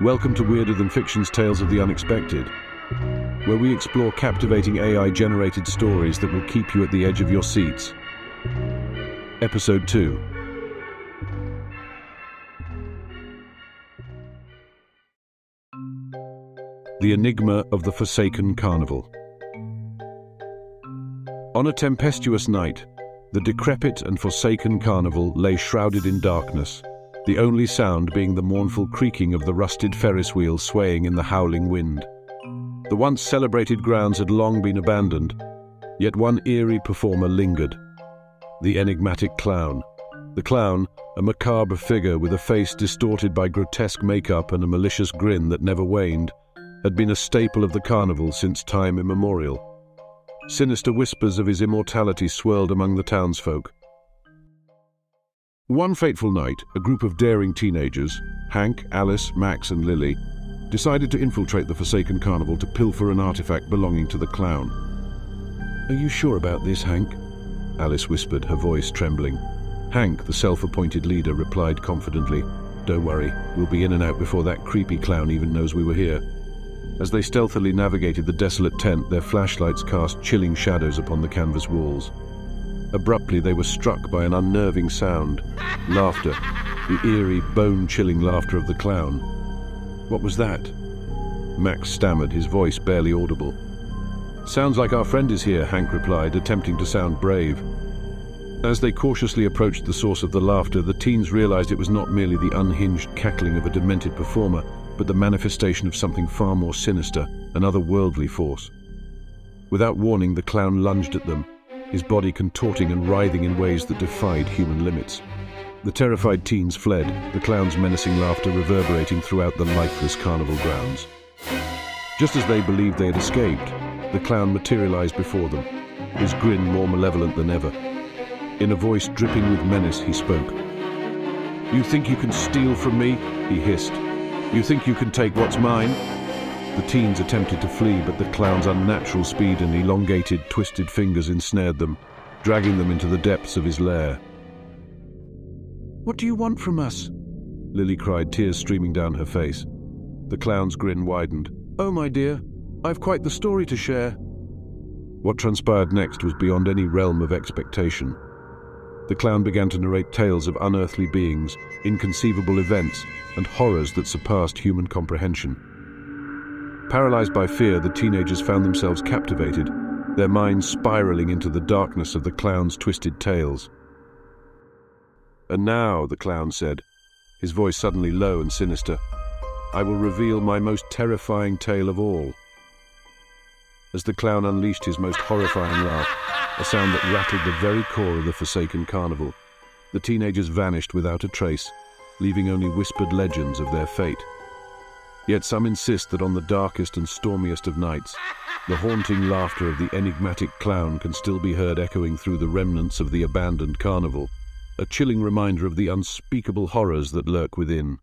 Welcome to Weirder Than Fiction's Tales of the Unexpected, where we explore captivating AI-generated stories that will keep you at the edge of your seats. Episode 2. The Enigma of the Forsaken Carnival. On a tempestuous night, the decrepit and forsaken carnival lay shrouded in darkness, the only sound being the mournful creaking of the rusted Ferris wheel swaying in the howling wind. The once celebrated grounds had long been abandoned, yet one eerie performer lingered. The enigmatic clown. The clown, a macabre figure with a face distorted by grotesque makeup and a malicious grin that never waned, had been a staple of the carnival since time immemorial. Sinister whispers of his immortality swirled among the townsfolk. One fateful night, a group of daring teenagers, Hank, Alice, Max, and Lily, decided to infiltrate the Forsaken Carnival to pilfer an artifact belonging to the clown. Are you sure about this, Hank? Alice whispered, her voice trembling. Hank, the self-appointed leader, replied confidently, Don't worry, we'll be in and out before that creepy clown even knows we were here. As they stealthily navigated the desolate tent, their flashlights cast chilling shadows upon the canvas walls. Abruptly, they were struck by an unnerving sound laughter, the eerie, bone chilling laughter of the clown. What was that? Max stammered, his voice barely audible. Sounds like our friend is here, Hank replied, attempting to sound brave. As they cautiously approached the source of the laughter, the teens realized it was not merely the unhinged cackling of a demented performer, but the manifestation of something far more sinister, an otherworldly force. Without warning, the clown lunged at them, his body contorting and writhing in ways that defied human limits. The terrified teens fled, the clown's menacing laughter reverberating throughout the lifeless carnival grounds. Just as they believed they had escaped, the clown materialized before them, his grin more malevolent than ever. In a voice dripping with menace, he spoke. You think you can steal from me? He hissed. You think you can take what's mine? The teens attempted to flee, but the clown's unnatural speed and elongated, twisted fingers ensnared them, dragging them into the depths of his lair. What do you want from us? Lily cried, tears streaming down her face. The clown's grin widened. Oh, my dear, I've quite the story to share. What transpired next was beyond any realm of expectation. The clown began to narrate tales of unearthly beings, inconceivable events, and horrors that surpassed human comprehension. Paralyzed by fear, the teenagers found themselves captivated, their minds spiraling into the darkness of the clown's twisted tales. And now, the clown said, his voice suddenly low and sinister, I will reveal my most terrifying tale of all. As the clown unleashed his most horrifying laugh, a sound that rattled the very core of the forsaken carnival. The teenagers vanished without a trace, leaving only whispered legends of their fate. Yet some insist that on the darkest and stormiest of nights, the haunting laughter of the enigmatic clown can still be heard echoing through the remnants of the abandoned carnival, a chilling reminder of the unspeakable horrors that lurk within.